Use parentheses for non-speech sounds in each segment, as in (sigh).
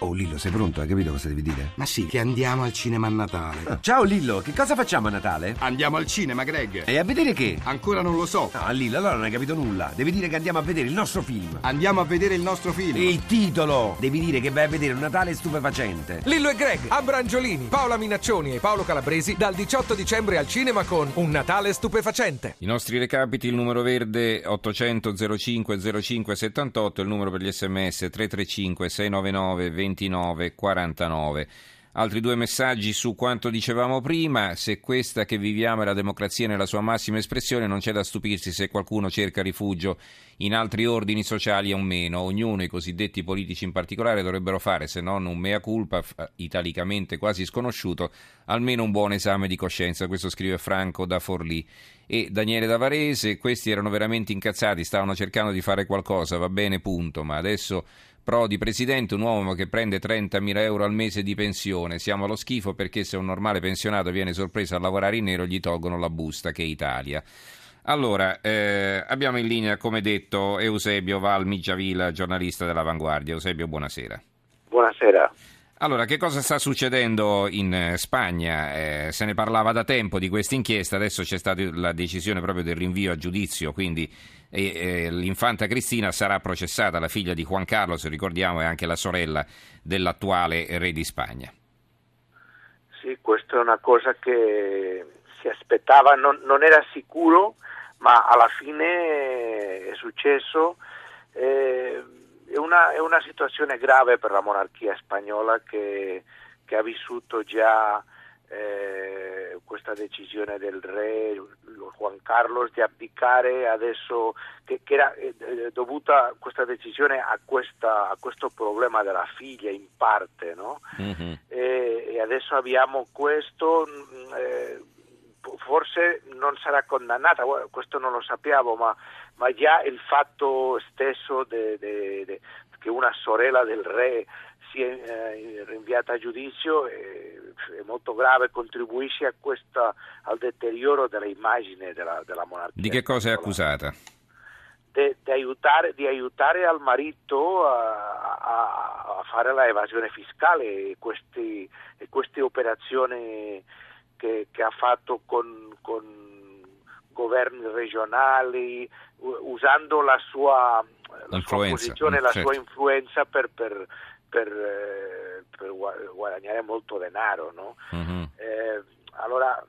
Oh Lillo, sei pronto? Hai capito cosa devi dire? Ma sì, che andiamo al cinema a Natale. Ah, (laughs) ciao Lillo, che cosa facciamo a Natale? Andiamo al cinema, Greg. E a vedere che? Ancora non lo so. No, Lillo, allora non hai capito nulla. Devi dire che andiamo a vedere il nostro film. Andiamo a vedere il nostro film. Il titolo! Devi dire che vai a vedere un Natale stupefacente. Lillo e Greg, Abrangiolini, Paola Minaccioni e Paolo Calabresi dal 18 dicembre al cinema con Un Natale stupefacente. I nostri recapiti, il numero verde 800 05 05 78, il numero per gli sms 335 699 29 49. Altri due messaggi su quanto dicevamo prima, se questa che viviamo è la democrazia nella sua massima espressione, non c'è da stupirsi se qualcuno cerca rifugio in altri ordini sociali o meno. Ognuno, i cosiddetti politici in particolare, dovrebbero fare, se non un mea culpa, italicamente quasi sconosciuto, almeno un buon esame di coscienza. Questo scrive Franco da Forlì. E Daniele Davarese, questi erano veramente incazzati, stavano cercando di fare qualcosa, va bene, punto, ma adesso Prodi presidente, un uomo che prende 30.000 euro al mese di pensione. Siamo allo schifo perché se un normale pensionato viene sorpreso a lavorare in nero gli tolgono la busta, che è Italia. Allora, eh, abbiamo in linea, come detto, Eusebio Val Migiavila, giornalista dell'Avanguardia. Eusebio, buonasera. Buonasera. Allora, che cosa sta succedendo in Spagna? Eh, se ne parlava da tempo di questa inchiesta, adesso c'è stata la decisione proprio del rinvio a giudizio, quindi eh, eh, l'infanta Cristina sarà processata, la figlia di Juan Carlos, ricordiamo, è anche la sorella dell'attuale re di Spagna. Sì, questa è una cosa che si aspettava, non, non era sicuro, ma alla fine è successo. Eh, è una, è una, situazione grave per la monarchia spagnola che, che ha vissuto già eh, questa decisione del re Juan Carlos di abdicare adesso, che, che era eh, dovuta questa decisione a, questa, a, questo problema della figlia in parte, no? mm-hmm. e, e, adesso abbiamo questo. Mm, eh, forse non sarà condannata, questo non lo sappiamo, ma, ma già il fatto stesso de, de, de, che una sorella del re sia eh, rinviata a giudizio è, molto grave, contribuisce a questa, al deterioro dell'immagine della, della monarchia. Di che cosa è accusata? Di aiutare, aiutare, al marito a, a, a fare l'evasione fiscale e, questi, e queste operazioni che, che ha fatto con, con, governi regionali, usando la sua, la sua posizione, la certo. sua influenza per, per, per, per, guadagnare molto denaro. No? Mm-hmm. Eh, allora,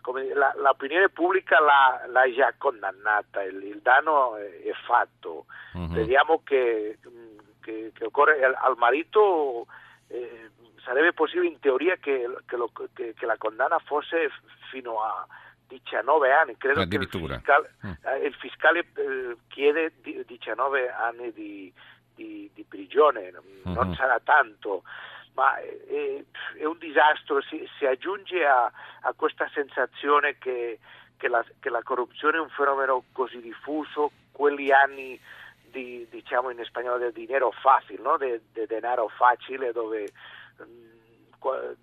come, la, l'opinione pubblica l'ha, l'ha, già condannata, il, il danno è, fatto. Mm-hmm. Vediamo che, che, che occorre al, marito. Eh, sarebbe possibile in teoria che, che, lo, che, che la condanna fosse fino a 19 anni, credo che il fiscale, mm. eh, il fiscale eh, chiede 19 anni di, di, di prigione, non mm-hmm. sarà tanto, ma è, è un disastro, si, si aggiunge a, a, questa sensazione che, che, la, che, la, corruzione è un fenomeno così diffuso, quegli anni di, diciamo in spagnolo del dinero facile, no? de, de denaro facile dove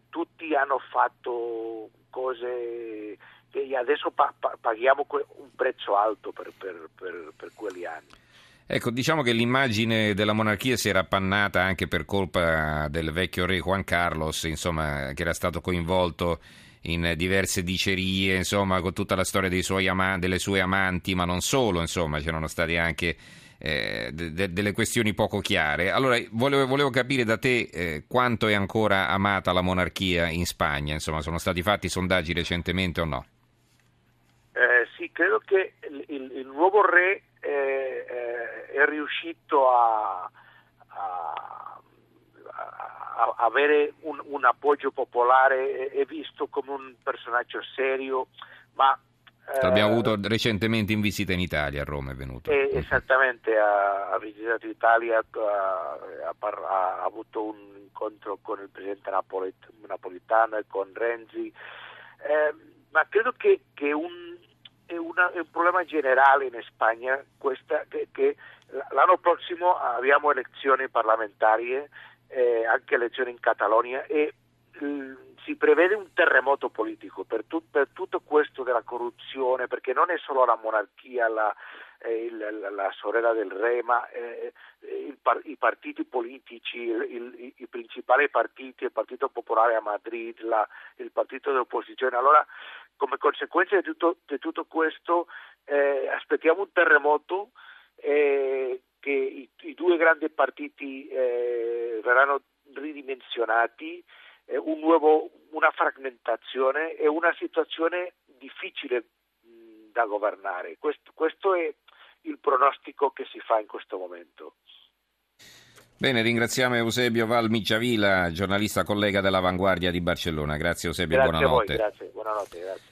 tutti hanno fatto cose che adesso pa- pa- paghiamo un prezzo alto per, per, per, per, quegli anni. Ecco, diciamo che l'immagine della monarchia si era appannata anche per colpa del vecchio re Juan Carlos, insomma, che era stato coinvolto in diverse dicerie, insomma, con tutta la storia ama- delle sue amanti, ma non solo, insomma, c'erano stati anche eh, de- delle questioni poco chiare. Allora, volevo, volevo capire da te eh, quanto è ancora amata la monarchia in Spagna, insomma, sono stati fatti sondaggi recentemente o no? Eh, sì, credo che il, il, il nuovo re eh, eh, è riuscito a, a, a avere un, un, appoggio popolare, è visto come un personaggio serio, ma L'abbiamo avuto recentemente in visita in Italia, a Roma è venuto. Eh, esattamente, ha, ha, visitato l'Italia, ha, ha, ha, avuto un incontro con il presidente Napolet, Napolitano e con Renzi, eh, ma credo che, che un, è, una, è, un problema generale in Spagna questa, che, che l'anno prossimo abbiamo elezioni parlamentari, eh, anche elezioni in Catalogna e si prevede un terremoto politico per, tu, per, tutto questo della corruzione, perché non è solo la monarchia, la, eh, il, la sorella del re, ma eh, il, i partiti politici, il, i, principali partiti, il Partito Popolare a Madrid, la, il partito dell'opposizione. Allora, come conseguenza di tutto, di tutto questo, eh, aspettiamo un terremoto eh, che i, i, due grandi partiti eh, verranno ridimensionati, un nuovo, una frammentazione e una situazione difficile mh, da governare. Questo, questo è il pronostico che si fa in questo momento. Bene, ringraziamo Eusebio Valmicciavila, giornalista collega dell'Avanguardia di Barcellona. Grazie Eusebio, grazie buonanotte. A voi, grazie, buonanotte, grazie.